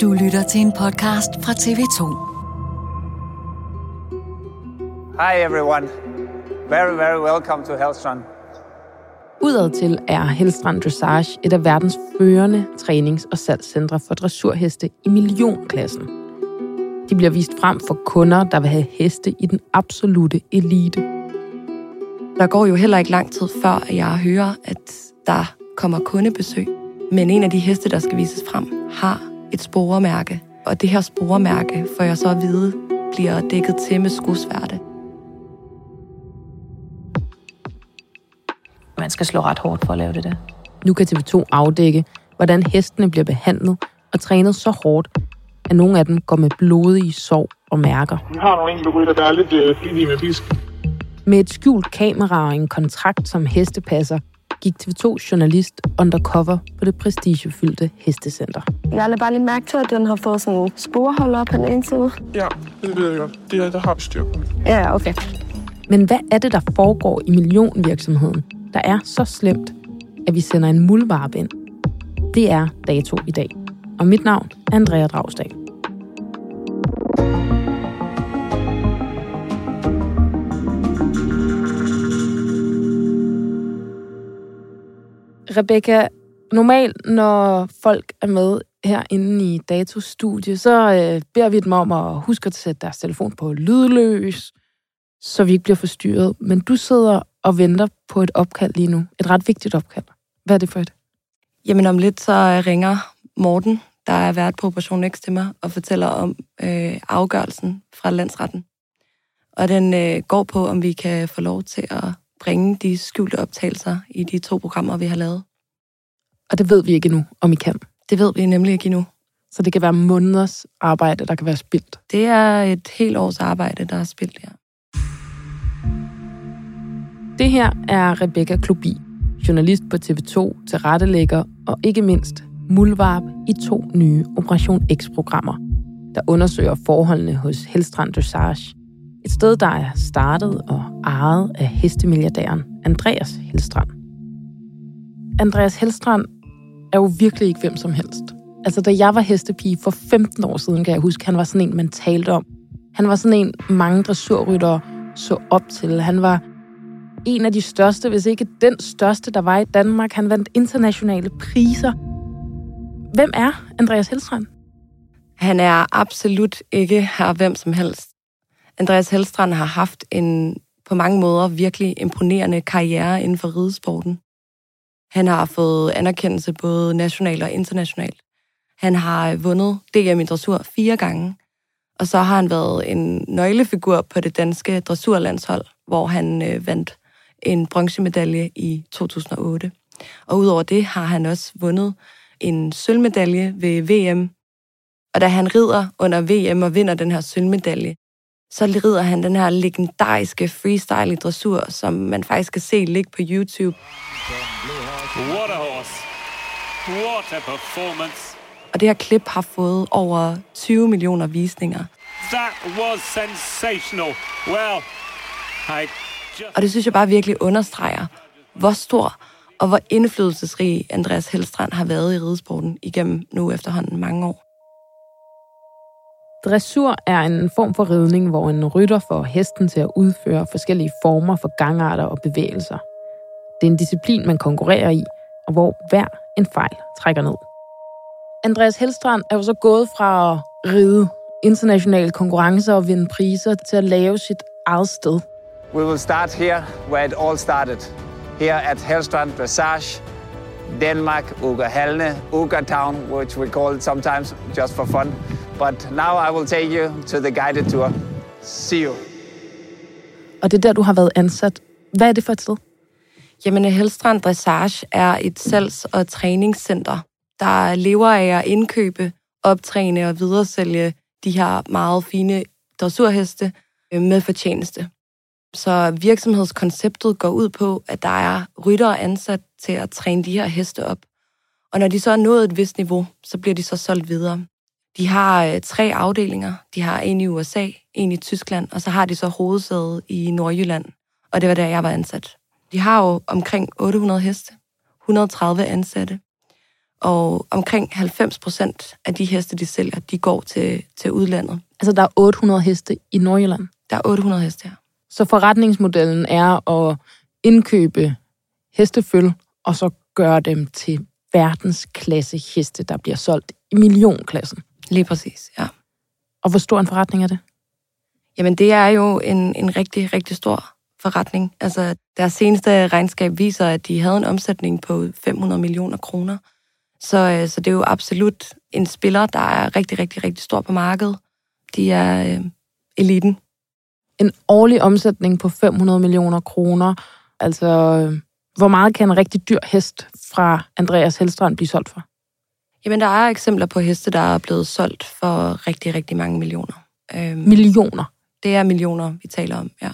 Du lytter til en podcast fra TV2. Hi everyone. Very, very welcome to Hellstrand. Udadtil er Hellstrand Dressage et af verdens førende trænings- og salgscentre for dressurheste i millionklassen. De bliver vist frem for kunder, der vil have heste i den absolute elite. Der går jo heller ikke lang tid før, at jeg hører, at der kommer kundebesøg. Men en af de heste, der skal vises frem, har et sporemærke. Og det her sporemærke, får jeg så at vide, bliver dækket til med skosværte. Man skal slå ret hårdt for at lave det der. Nu kan TV2 afdække, hvordan hestene bliver behandlet og trænet så hårdt, at nogle af dem går med blodige sår og mærker. Vi har nogle enkelte rytter, der er lidt øh, med pisk. Med et skjult kamera og en kontrakt som hestepasser, gik TV2's journalist undercover på det prestigefyldte hestecenter. Jeg lader bare lige mærke til, at den har fået sådan en sporholder på den ene side. Ja, det ved jeg godt. Det er, der har vi styr på. Ja, okay. Men hvad er det, der foregår i millionvirksomheden, der er så slemt, at vi sender en muldvarp ind? Det er dato i dag. Og mit navn er Andrea Dragsdag. Rebecca, normalt når folk er med herinde i Datostudie, så øh, beder vi dem om at huske at sætte deres telefon på lydløs, så vi ikke bliver forstyrret. Men du sidder og venter på et opkald lige nu. Et ret vigtigt opkald. Hvad er det for et? Jamen om lidt så ringer Morten, der er vært på Operation X til mig, og fortæller om øh, afgørelsen fra landsretten. Og den øh, går på, om vi kan få lov til at bringe de skjulte optagelser i de to programmer, vi har lavet. Og det ved vi ikke endnu, om I kan. Det ved vi nemlig ikke endnu. Så det kan være måneders arbejde, der kan være spildt. Det er et helt års arbejde, der er spildt her. Det her er Rebecca Klobi, journalist på TV2, tilrettelægger og ikke mindst muldvarp i to nye Operation X-programmer, der undersøger forholdene hos Hellstrand Dressage. Et sted, der er startet og ejet af hestemilliardæren Andreas Hellstrand. Andreas Hellstrand er jo virkelig ikke hvem som helst. Altså, da jeg var hestepige for 15 år siden, kan jeg huske, han var sådan en, man talte om. Han var sådan en, mange dressurryttere så op til. Han var en af de største, hvis ikke den største, der var i Danmark. Han vandt internationale priser. Hvem er Andreas Helstrand? Han er absolut ikke her hvem som helst. Andreas Helstrand har haft en på mange måder virkelig imponerende karriere inden for ridesporten. Han har fået anerkendelse både nationalt og internationalt. Han har vundet DM i dressur fire gange, og så har han været en nøglefigur på det danske dressurlandshold, hvor han øh, vandt en bronzemedalje i 2008. Og udover det har han også vundet en sølvmedalje ved VM. Og da han rider under VM og vinder den her sølvmedalje, så rider han den her legendariske freestyle i dressur, som man faktisk kan se ligge på YouTube. What a horse. What a performance. Og det her klip har fået over 20 millioner visninger. That was sensational. Well, I just... Og det synes jeg bare virkelig understreger, hvor stor og hvor indflydelsesrig Andreas Helstrand har været i ridesporten igennem nu efterhånden mange år. Dressur er en form for ridning, hvor en rytter får hesten til at udføre forskellige former for gangarter og bevægelser. Det er en disciplin, man konkurrerer i, og hvor hver en fejl trækker ned. Andreas Helstrand er jo så gået fra at ride internationale konkurrencer og vinde priser til at lave sit eget sted. We will start here where it all started. Here at Hellstrand Dressage, Denmark, Uger Halne, Uger Town, which we call it sometimes just for fun. But now I will take you to the guided tour. See you. Og det er der, du har været ansat. Hvad er det for et sted? Jamen, Hellstrand Dressage er et salgs- og træningscenter, der lever af at indkøbe, optræne og videresælge de her meget fine dressurheste øh, med fortjeneste. Så virksomhedskonceptet går ud på, at der er ryttere ansat til at træne de her heste op. Og når de så er nået et vist niveau, så bliver de så solgt videre. De har øh, tre afdelinger. De har en i USA, en i Tyskland, og så har de så hovedsædet i Nordjylland. Og det var der, jeg var ansat. De har jo omkring 800 heste, 130 ansatte, og omkring 90 procent af de heste, de sælger, de går til, til udlandet. Altså, der er 800 heste i Nordjylland? Der er 800 heste, ja. Så forretningsmodellen er at indkøbe hesteføl, og så gøre dem til verdensklasse heste, der bliver solgt i millionklassen. Lige præcis, ja. Og hvor stor en forretning er det? Jamen, det er jo en, en rigtig, rigtig stor forretning. Altså, deres seneste regnskab viser, at de havde en omsætning på 500 millioner kroner. Så, øh, så det er jo absolut en spiller, der er rigtig, rigtig, rigtig stor på markedet. De er øh, eliten. En årlig omsætning på 500 millioner kroner. Altså, hvor meget kan en rigtig dyr hest fra Andreas Helstrand blive solgt for? Jamen, der er eksempler på heste, der er blevet solgt for rigtig, rigtig mange millioner. Øhm, millioner? Det er millioner, vi taler om, ja.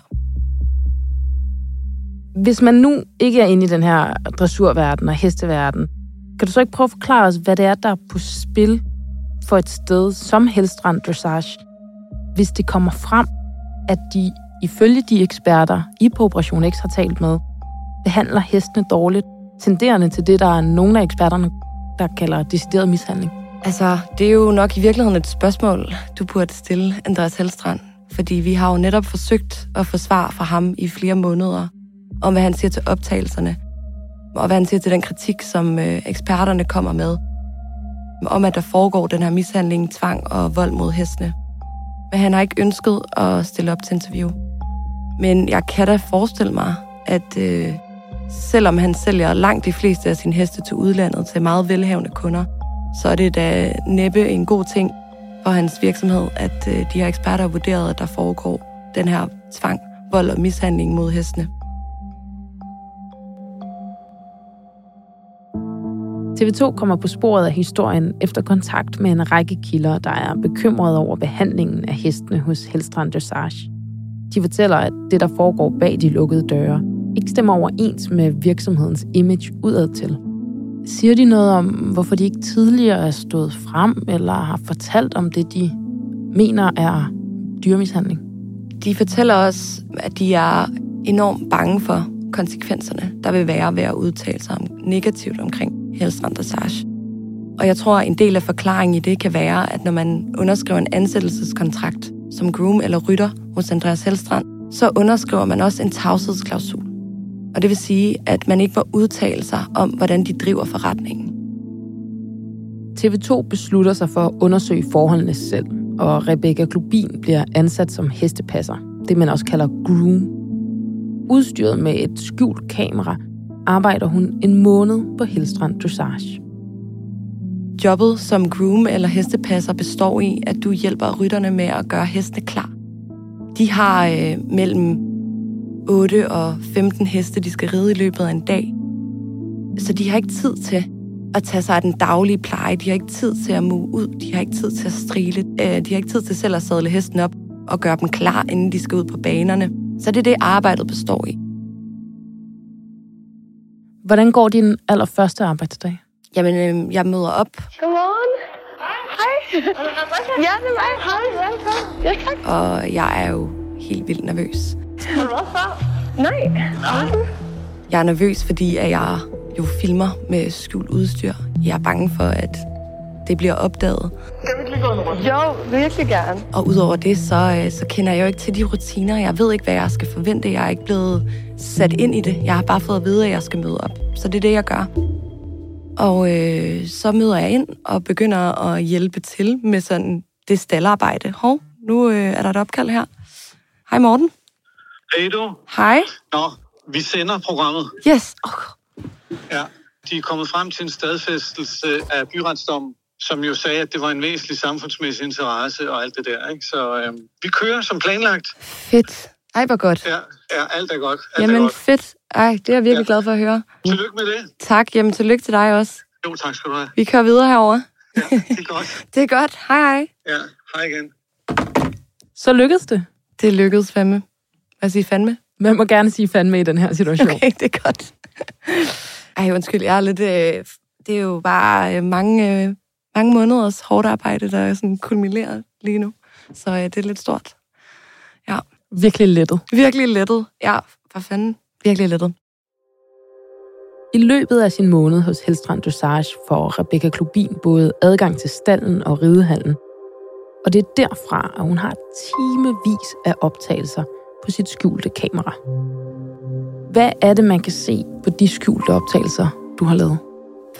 Hvis man nu ikke er inde i den her dressurverden og hesteverden, kan du så ikke prøve at forklare os, hvad det er, der er på spil for et sted som Helstrand Dressage, hvis det kommer frem, at de ifølge de eksperter, I på Operation X har talt med, behandler hestene dårligt, tenderende til det, der er nogle af eksperterne, der kalder decideret mishandling? Altså, det er jo nok i virkeligheden et spørgsmål, du burde stille Andreas Helstrand. Fordi vi har jo netop forsøgt at få svar fra ham i flere måneder om, hvad han siger til optagelserne, og hvad han siger til den kritik, som øh, eksperterne kommer med, om at der foregår den her mishandling, tvang og vold mod hestene. Men han har ikke ønsket at stille op til interview. Men jeg kan da forestille mig, at øh, selvom han sælger langt de fleste af sine heste til udlandet til meget velhavende kunder, så er det da næppe en god ting for hans virksomhed, at øh, de her eksperter har vurderet, at der foregår den her tvang, vold og mishandling mod hestene. TV2 kommer på sporet af historien efter kontakt med en række kilder, der er bekymrede over behandlingen af hestene hos Helstrand Dressage. De fortæller, at det, der foregår bag de lukkede døre, ikke stemmer overens med virksomhedens image udad til. Siger de noget om, hvorfor de ikke tidligere er stået frem eller har fortalt om det, de mener er dyremishandling? De fortæller os, at de er enormt bange for konsekvenserne, der vil være ved at udtale sig om negativt omkring helstrandressage. Og jeg tror, at en del af forklaringen i det kan være, at når man underskriver en ansættelseskontrakt som groom eller rytter hos Andreas Helstrand, så underskriver man også en tavshedsklausul. Og det vil sige, at man ikke må udtale sig om, hvordan de driver forretningen. TV2 beslutter sig for at undersøge forholdene selv, og Rebecca Glubin bliver ansat som hestepasser, det man også kalder groom. Udstyret med et skjult kamera, arbejder hun en måned på Helstrand Dressage. Jobbet som groom eller hestepasser består i, at du hjælper rytterne med at gøre hestene klar. De har øh, mellem 8 og 15 heste, de skal ride i løbet af en dag. Så de har ikke tid til at tage sig af den daglige pleje. De har ikke tid til at move ud. De har ikke tid til at strile. Øh, de har ikke tid til selv at sadle hesten op og gøre dem klar, inden de skal ud på banerne. Så det er det, arbejdet består i. Hvordan går din allerførste arbejdsdag? Jamen, øh, jeg møder op, Godmorgen. Hej. Ja, det er mig. Hej, velkommen. Og jeg er jo helt vildt nervøs. Før? Nej. Nej. Jeg er nervøs, fordi at jeg jo filmer med skjult udstyr. Jeg er bange for, at det bliver opdaget. Kan vi gå en runde? Jo, virkelig gerne. Og udover det, så, øh, så kender jeg jo ikke til de rutiner. Jeg ved ikke, hvad jeg skal forvente. Jeg er ikke blevet sat ind i det. Jeg har bare fået at vide, at jeg skal møde op. Så det er det, jeg gør. Og øh, så møder jeg ind og begynder at hjælpe til med sådan det staldarbejde. Hov, nu øh, er der et opkald her. Hej Morten. Hej du. Hej. Nå, vi sender programmet. Yes. Oh, Ja, de er kommet frem til en stadfæstelse af byretsdommen, som jo sagde, at det var en væsentlig samfundsmæssig interesse og alt det der. Ikke? Så øh, vi kører som planlagt. fedt. Ej, hvor godt. Ja, ja alt er godt. Alt er Jamen godt. fedt. Ej, det er jeg virkelig glad for at høre. Tillykke med det. Tak. Jamen tillykke til dig også. Jo, tak skal du have. Vi kører videre herover. Det er godt. Det er godt. Hej hej. Ja, hej igen. Så lykkedes det. Det lykkedes fandme. Hvad siger fandme? Man må gerne sige fandme i den her situation. Okay, det er godt. Ej, undskyld, jeg er lidt... Øh, det er jo bare øh, mange, øh, mange måneders hårdt arbejde, der er sådan kulmineret lige nu. Så øh, det er lidt stort. Ja. Virkelig lettet. Virkelig lettet. Ja, for fanden. Virkelig lettet. I løbet af sin måned hos Helstrand Dressage får Rebecca Klubin både adgang til stallen og ridehallen. Og det er derfra, at hun har timevis af optagelser på sit skjulte kamera. Hvad er det, man kan se på de skjulte optagelser, du har lavet?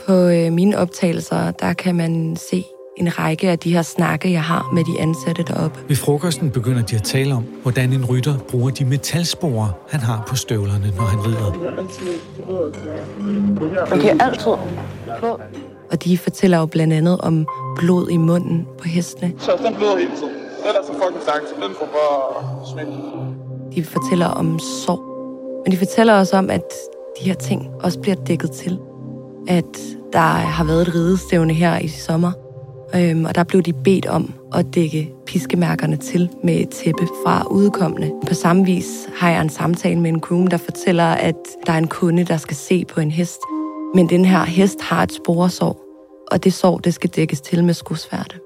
På øh, mine optagelser, der kan man se en række af de her snakke, jeg har med de ansatte deroppe. Ved frokosten begynder de at tale om, hvordan en rytter bruger de metalsporer, han har på støvlerne, når han rider. Okay, altid. Blod. Og de fortæller jo blandt andet om blod i munden på hestene. Så den bløder hele tiden. Den er så fucking så den får bare smidt. De fortæller om sorg. Men de fortæller også om, at de her ting også bliver dækket til. At der har været et ridestævne her i sommer, øhm, og der blev de bedt om at dække piskemærkerne til med et tæppe fra udkommende. På samme vis har jeg en samtale med en groom, der fortæller, at der er en kunde, der skal se på en hest. Men den her hest har et sporesår, og det sår, det skal dækkes til med skosværte.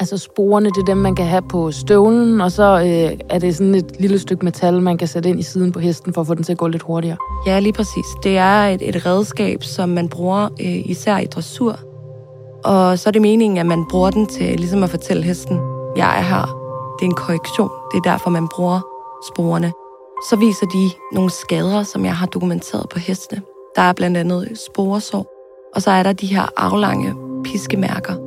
Altså sporene, det er dem, man kan have på støvlen, og så øh, er det sådan et lille stykke metal, man kan sætte ind i siden på hesten, for at få den til at gå lidt hurtigere. Ja, lige præcis. Det er et, et redskab, som man bruger øh, især i dressur. Og så er det meningen, at man bruger den til ligesom at fortælle hesten, jeg er her. Det er en korrektion. Det er derfor, man bruger sporene. Så viser de nogle skader, som jeg har dokumenteret på hestene. Der er blandt andet sporesår, og så er der de her aflange piskemærker.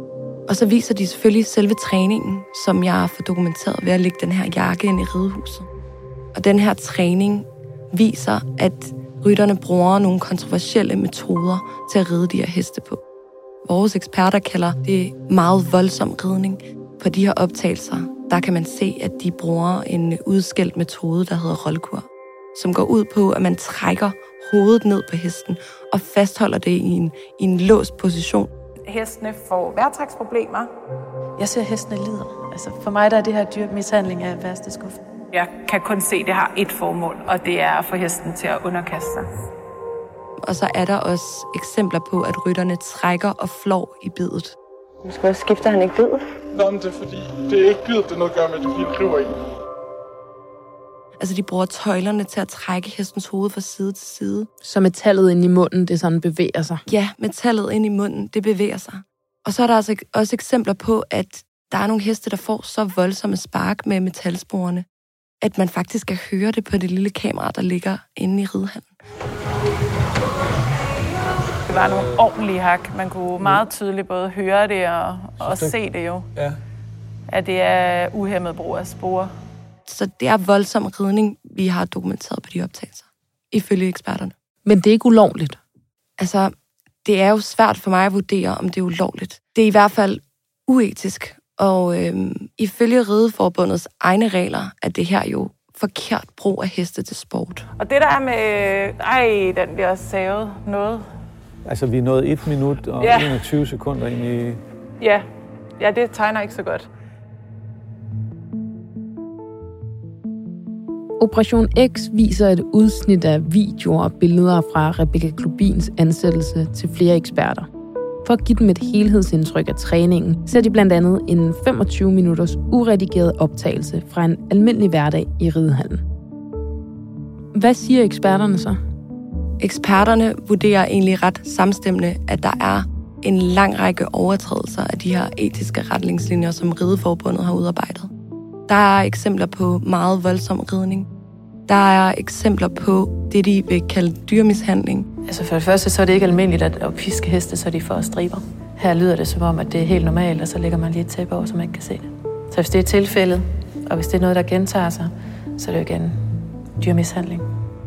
Og så viser de selvfølgelig selve træningen, som jeg har fået dokumenteret ved at lægge den her jakke ind i ridehuset. Og den her træning viser, at rytterne bruger nogle kontroversielle metoder til at ride de her heste på. Vores eksperter kalder det meget voldsom ridning. På de her optagelser, der kan man se, at de bruger en udskældt metode, der hedder rollkur, som går ud på, at man trækker hovedet ned på hesten og fastholder det i en, i en låst position. Hestene får værtræksproblemer. Jeg ser, at hestene lider. Altså for mig der er det her dyr mishandling af værste skuffe. Jeg kan kun se, at det har et formål, og det er at få hesten til at underkaste sig. Og så er der også eksempler på, at rytterne trækker og flår i bidet. Måske skifter han ikke bid. Nå, men det er fordi, det er ikke bidt, det er noget at gøre med, at den river i. Altså, de bruger tøjlerne til at trække hestens hoved fra side til side. Så metallet ind i munden, det sådan bevæger sig. Ja, metallet ind i munden, det bevæger sig. Og så er der altså også eksempler på, at der er nogle heste, der får så voldsomme spark med metalsporene, at man faktisk kan høre det på det lille kamera, der ligger inde i ridehallen. Det var nogle ordentlige hak. Man kunne meget tydeligt både høre det og, og det- se det jo. Ja. At det er uhemmet brug af spore. Så det er voldsom ridning, vi har dokumenteret på de optagelser, ifølge eksperterne. Men det er ikke ulovligt. Altså, det er jo svært for mig at vurdere, om det er ulovligt. Det er i hvert fald uetisk, og øhm, ifølge Rideforbundets egne regler er det her jo forkert brug af heste til sport. Og det der er med... Ej, den bliver savet noget. Altså, vi er nået 1 minut og Ja. 21 sekunder ind i... Ja, ja det tegner ikke så godt. Operation X viser et udsnit af videoer og billeder fra Rebecca Klubins ansættelse til flere eksperter. For at give dem et helhedsindtryk af træningen, ser de blandt andet en 25 minutters uredigeret optagelse fra en almindelig hverdag i ridehallen. Hvad siger eksperterne så? Eksperterne vurderer egentlig ret samstemmende, at der er en lang række overtrædelser af de her etiske retningslinjer, som Rideforbundet har udarbejdet. Der er eksempler på meget voldsom ridning. Der er eksempler på det, de vil kalde dyrmishandling. Altså for det første, så er det ikke almindeligt at, at piske heste, så de får striber. Her lyder det som om, at det er helt normalt, og så lægger man lige et tæppe over, så man ikke kan se det. Så hvis det er tilfældet, og hvis det er noget, der gentager sig, så er det jo igen dyrmishandling.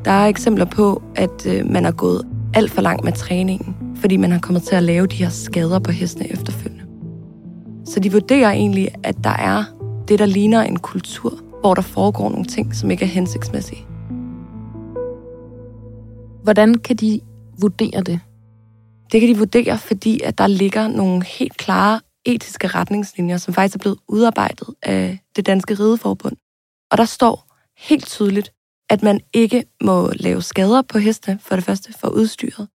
Der er eksempler på, at øh, man er gået alt for langt med træningen, fordi man har kommet til at lave de her skader på hestene efterfølgende. Så de vurderer egentlig, at der er det, der ligner en kultur, hvor der foregår nogle ting, som ikke er hensigtsmæssige. Hvordan kan de vurdere det? Det kan de vurdere, fordi at der ligger nogle helt klare etiske retningslinjer, som faktisk er blevet udarbejdet af det danske rideforbund. Og der står helt tydeligt, at man ikke må lave skader på heste, for det første for udstyret.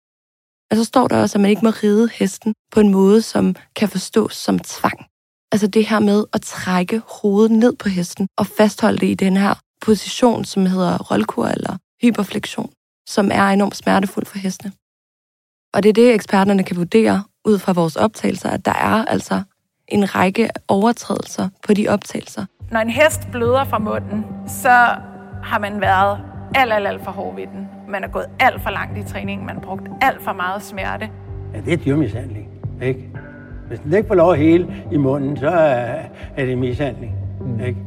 Og så står der også, at man ikke må ride hesten på en måde, som kan forstås som tvang. Altså det her med at trække hovedet ned på hesten og fastholde det i den her position, som hedder rollkur eller hyperflektion, som er enormt smertefuld for hestene. Og det er det, eksperterne kan vurdere ud fra vores optagelser, at der er altså en række overtrædelser på de optagelser. Når en hest bløder fra munden, så har man været alt, alt, alt for hård ved den. Man er gået alt for langt i træningen. Man har brugt alt for meget smerte. Ja, det er dyrmishandling, ikke? Hvis den ikke får lov at hele i munden, så er det mishandling, mm. ikke?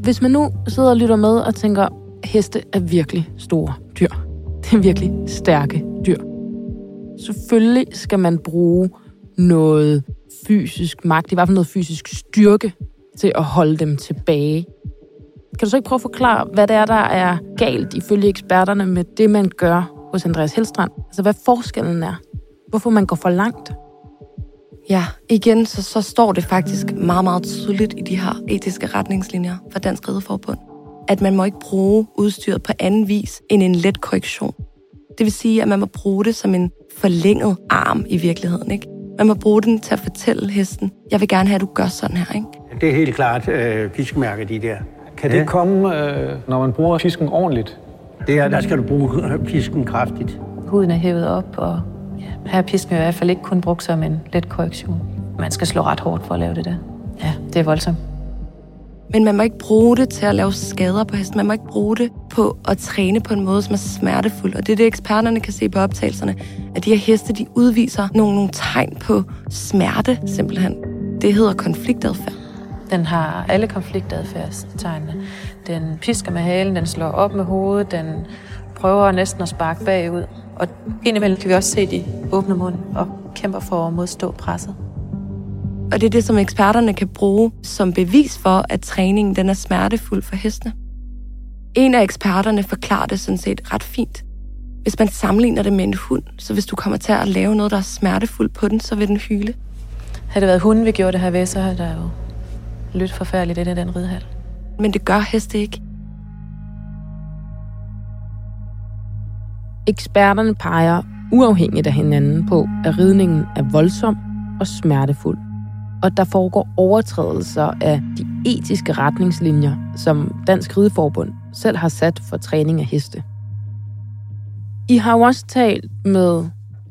Hvis man nu sidder og lytter med og tænker, heste er virkelig store dyr. Det er virkelig stærke dyr. Selvfølgelig skal man bruge noget fysisk magt, i hvert fald noget fysisk styrke, til at holde dem tilbage. Kan du så ikke prøve at forklare, hvad det er, der er galt ifølge eksperterne med det, man gør hos Andreas Helstrand? Altså, hvad forskellen er? Hvorfor man går for langt? Ja, igen, så, så står det faktisk meget, meget tydeligt i de her etiske retningslinjer fra Dansk Rideforbund, at man må ikke bruge udstyret på anden vis end en let korrektion. Det vil sige, at man må bruge det som en forlænget arm i virkeligheden. Ikke? Man må bruge den til at fortælle hesten, jeg vil gerne have, at du gør sådan her. Ikke? Det er helt klart øh, piskmærker, de der. Kan det ja. komme, øh, når man bruger pisken ordentligt? Det er, der skal du bruge pisken kraftigt. Huden er hævet op, og ja, her er pisken i hvert fald ikke kun brugt som en let korrektion. Man skal slå ret hårdt for at lave det der. Ja, det er voldsomt. Men man må ikke bruge det til at lave skader på hesten. Man må ikke bruge det på at træne på en måde, som er smertefuld. Og det er det, eksperterne kan se på optagelserne, at de her heste, de udviser nogle, nogle tegn på smerte, simpelthen. Det hedder konfliktadfærd. Den har alle konfliktadfærdstegnene. Den pisker med halen, den slår op med hovedet, den prøver næsten at sparke bagud. Og indimellem kan vi også se, de åbner munden og kæmper for at modstå presset. Og det er det, som eksperterne kan bruge som bevis for, at træningen den er smertefuld for hestene. En af eksperterne forklarer det sådan set ret fint. Hvis man sammenligner det med en hund, så hvis du kommer til at lave noget, der er smertefuldt på den, så vil den hyle. Havde det været hunden, vi gjorde det her ved, så havde der jo lyt forfærdeligt i den ridehal. Men det gør heste ikke. Eksperterne peger uafhængigt af hinanden på, at ridningen er voldsom og smertefuld, og der foregår overtrædelser af de etiske retningslinjer, som Dansk Rideforbund selv har sat for træning af heste. I har jo også talt med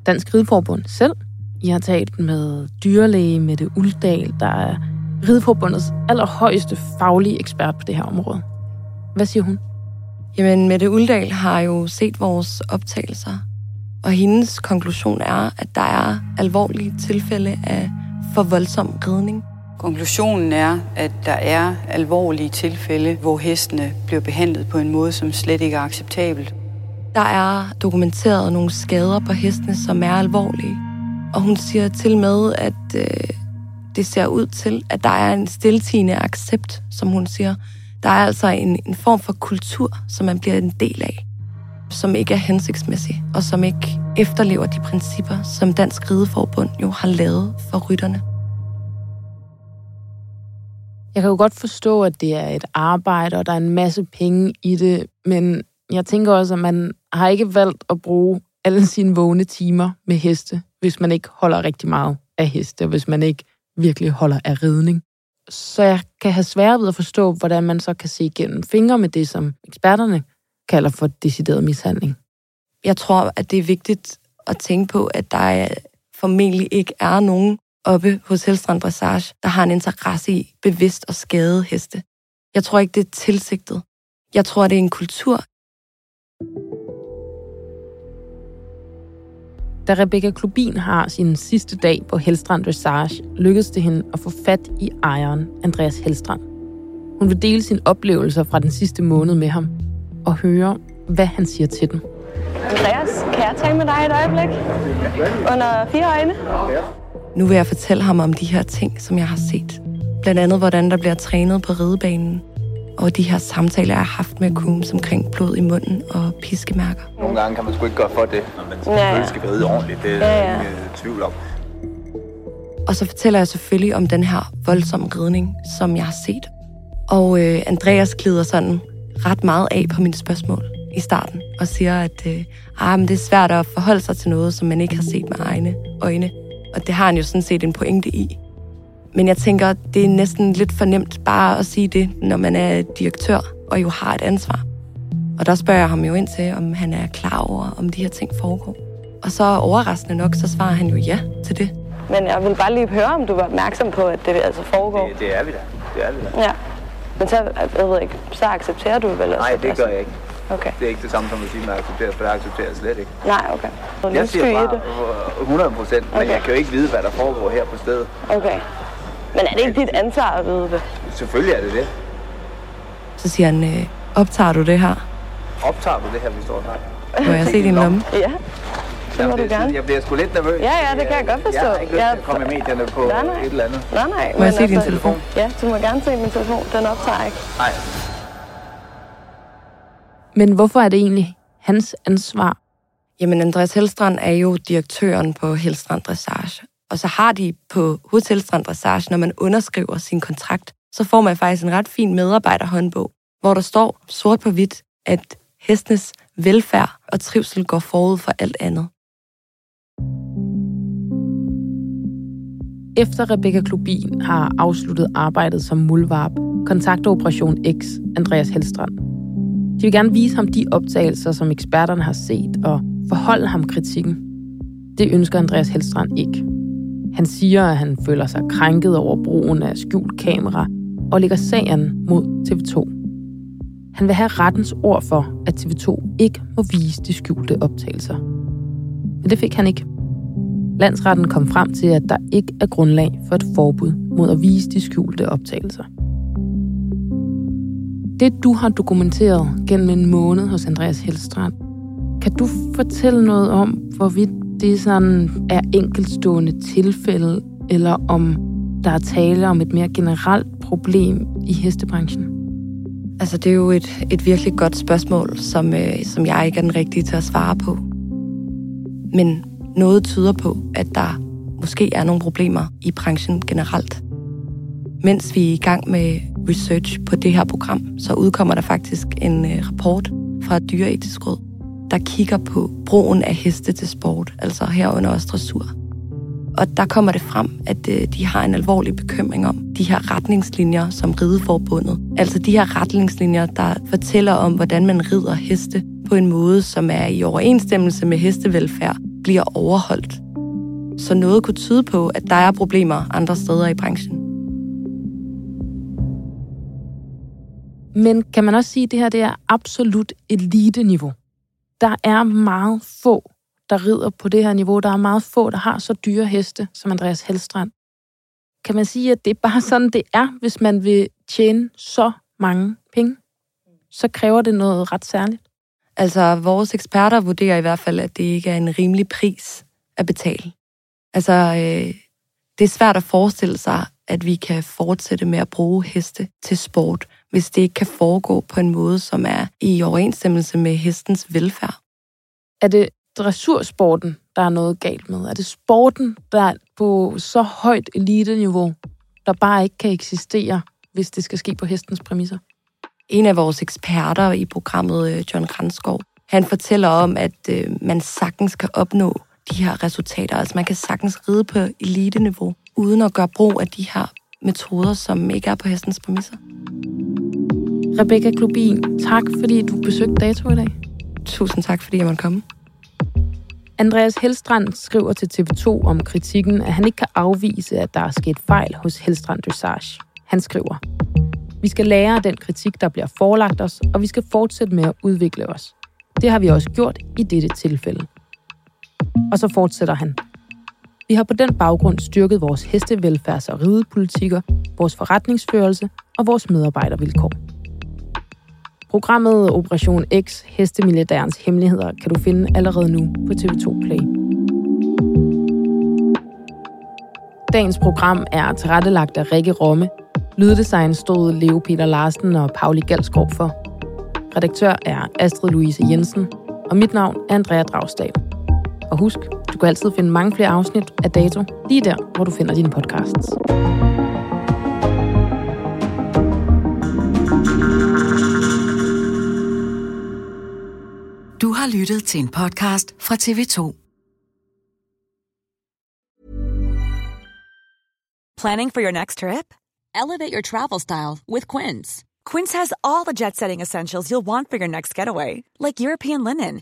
Dansk Rideforbund selv. I har talt med dyrlæge Mette Uldal, der er Rideforbundets allerhøjeste faglige ekspert på det her område. Hvad siger hun? Jamen, Mette Uldal har jo set vores optagelser, og hendes konklusion er, at der er alvorlige tilfælde af for voldsom ridning. Konklusionen er, at der er alvorlige tilfælde, hvor hestene bliver behandlet på en måde, som slet ikke er acceptabelt. Der er dokumenteret nogle skader på hestene, som er alvorlige. Og hun siger til med, at øh, det ser ud til, at der er en stiltigende accept, som hun siger. Der er altså en, en form for kultur, som man bliver en del af, som ikke er hensigtsmæssig, og som ikke efterlever de principper, som Dansk Rideforbund jo har lavet for rytterne. Jeg kan jo godt forstå, at det er et arbejde, og der er en masse penge i det, men jeg tænker også, at man har ikke valgt at bruge alle sine vågne timer med heste, hvis man ikke holder rigtig meget af heste, og hvis man ikke virkelig holder af ridning. Så jeg kan have svært ved at forstå, hvordan man så kan se igennem fingre med det, som eksperterne kalder for decideret mishandling. Jeg tror, at det er vigtigt at tænke på, at der formentlig ikke er nogen oppe hos Helstrand Dressage, der har en interesse i bevidst at skade heste. Jeg tror ikke, det er tilsigtet. Jeg tror, det er en kultur. Da Rebecca Klubin har sin sidste dag på Helstrand Dressage, lykkedes det hende at få fat i ejeren, Andreas Helstrand. Hun vil dele sine oplevelser fra den sidste måned med ham og høre, hvad han siger til den. Andreas, kan jeg tale med dig et øjeblik? Under fire øjne? Nu vil jeg fortælle ham om de her ting, som jeg har set. Blandt andet, hvordan der bliver trænet på ridebanen, og de her samtaler, jeg har haft med Coombs omkring blod i munden og piskemærker. Nogle gange kan man sgu ikke gøre for det, når man Ja, ja. selvfølgelig skal ride ordentligt. Det er Ja, ja, ikke tvivl om. Og så fortæller jeg selvfølgelig om den her voldsomme ridning, som jeg har set. Og øh, Andreas glider sådan ret meget af på mine spørgsmål i starten, og siger, at øh, ah, men det er svært at forholde sig til noget, som man ikke har set med egne øjne. Og det har han jo sådan set en pointe i. Men jeg tænker, det er næsten lidt for nemt bare at sige det, når man er direktør og jo har et ansvar. Og der spørger jeg ham jo ind til, om han er klar over, om de her ting foregår. Og så overraskende nok, så svarer han jo ja til det. Men jeg vil bare lige høre, om du var opmærksom på, at det altså foregår. Det, det er vi da. Det er vi da. Ja. Men så, jeg ved ikke, så accepterer du det vel? Nej, altså? det gør jeg ikke. Okay. Det er ikke det samme som at sige, at man accepterer, for det accepterer jeg slet ikke. Nej, okay. Så Jeg siger bare det. øh, 100 procent, men Okay. jeg kan jo ikke vide, hvad der foregår her på stedet. Okay. Men er det ikke dit ansvar at vide det? Selvfølgelig er det det. Så siger han, øh, optager du det her? Optager du det her, vi står snakker? Må jeg se din lomme? Ja. Det må du gerne. Jeg bliver sgu lidt nervøs. Ja, ja, det kan jeg godt forstå. Jeg har ikke lyst til at Jeg- komme i medierne på Nej, nej. et eller andet. Nej, nej. Må jeg men se din altså- telefon? Ja, du må gerne se min telefon. Den optager ikke. Nej. Men hvorfor er det egentlig hans ansvar? Jamen, Andreas Helstrand er jo direktøren på Helstrand Dressage. Og så har de på Hotel Strand Dressage, når man underskriver sin kontrakt, så får man faktisk en ret fin medarbejderhåndbog, hvor der står sort på hvidt, at hestenes velfærd og trivsel går forud for alt andet. Efter Rebecca Klubin har afsluttet arbejdet som mulvarp, kontakter Operation X Andreas Helstrand. De vil gerne vise ham de optagelser, som eksperterne har set, og forholde ham kritikken. Det ønsker Andreas Helstrand ikke. Han siger, at han føler sig krænket over brugen af skjult kamera og lægger sagen mod TV2. Han vil have rettens ord for, at TV2 ikke må vise de skjulte optagelser. Men det fik han ikke. Landsretten kom frem til, at der ikke er grundlag for et forbud mod at vise de skjulte optagelser. Det, du har dokumenteret gennem en måned hos Andreas Helstrand, kan du fortælle noget om, hvorvidt det sådan er enkeltstående tilfælde, eller om der er tale om et mere generelt problem i hestebranchen? Altså, det er jo et, et virkelig godt spørgsmål, som, øh, som jeg ikke er den rigtige til at svare på. Men noget tyder på, at der måske er nogle problemer i branchen generelt. Mens vi er i gang med research på det her program, så udkommer der faktisk en øh, rapport fra Dyreetisk Råd, der kigger på brugen af heste til sport, altså herunder også dressur. Og der kommer det frem, at øh, de har en alvorlig bekymring om de her retningslinjer som rideforbundet. Altså de her retningslinjer, der fortæller om, hvordan man rider heste på en måde, som er i overensstemmelse med hestevelfærd, bliver overholdt. Så noget kunne tyde på, at der er problemer andre steder i branchen. Men kan man også sige, at det her det er absolut elite-niveau? Der er meget få, der rider på det her niveau. Der er meget få, der har så dyre heste som Andreas Helstrand. Kan man sige, at det er bare sådan, det er, hvis man vil tjene så mange penge? Så kræver det noget ret særligt. Altså, vores eksperter vurderer i hvert fald, at det ikke er en rimelig pris at betale. Altså, øh, det er svært at forestille sig, at vi kan fortsætte med at bruge heste til sport, hvis det ikke kan foregå på en måde, som er i overensstemmelse med hestens velfærd. Er det dressursporten, der er noget galt med? Er det sporten, der er på så højt elite-niveau, der bare ikke kan eksistere hvis det skal ske på hestens præmisser? En af vores eksperter i programmet, øh, John Kranskov, han fortæller om, at øh, man sagtens kan opnå de her resultater. Altså man kan sagtens ride på elite-niveau, uden at gøre brug af de her metoder, som ikke er på hestens præmisser. Rebecca Klubin, tak fordi du besøgte Dato i dag. Tusind tak, fordi jeg måtte komme. Andreas Helstrand skriver til TV2 om kritikken, at han ikke kan afvise, at der er sket fejl hos Helstrand Dressage. Han skriver, vi skal lære af den kritik, der bliver forelagt os, og vi skal fortsætte med at udvikle os. Det har vi også gjort i dette tilfælde. Og så fortsætter han. Vi har på den baggrund styrket vores hestevelfærds- og ridepolitikker, vores forretningsførelse og vores medarbejdervilkår. Programmet Operation X, Hestemilliardærens Hemmeligheder, kan du finde allerede nu på TV2 Play. Dagens program er tilrettelagt af Rikke Romme. Lyddesign stod Leo Peter Larsen og Pauli Galskov for. Redaktør er Astrid Louise Jensen, og mit navn er Andrea Dragstad. Og husk, du kan altid finde mange flere afsnit af Dato lige der, hvor du finder dine podcasts. Du har lyttet til en podcast fra TV2. Planning for your next trip? Elevate your travel style with Quince. Quince has all the jet setting essentials you'll want for your next getaway, like European linen,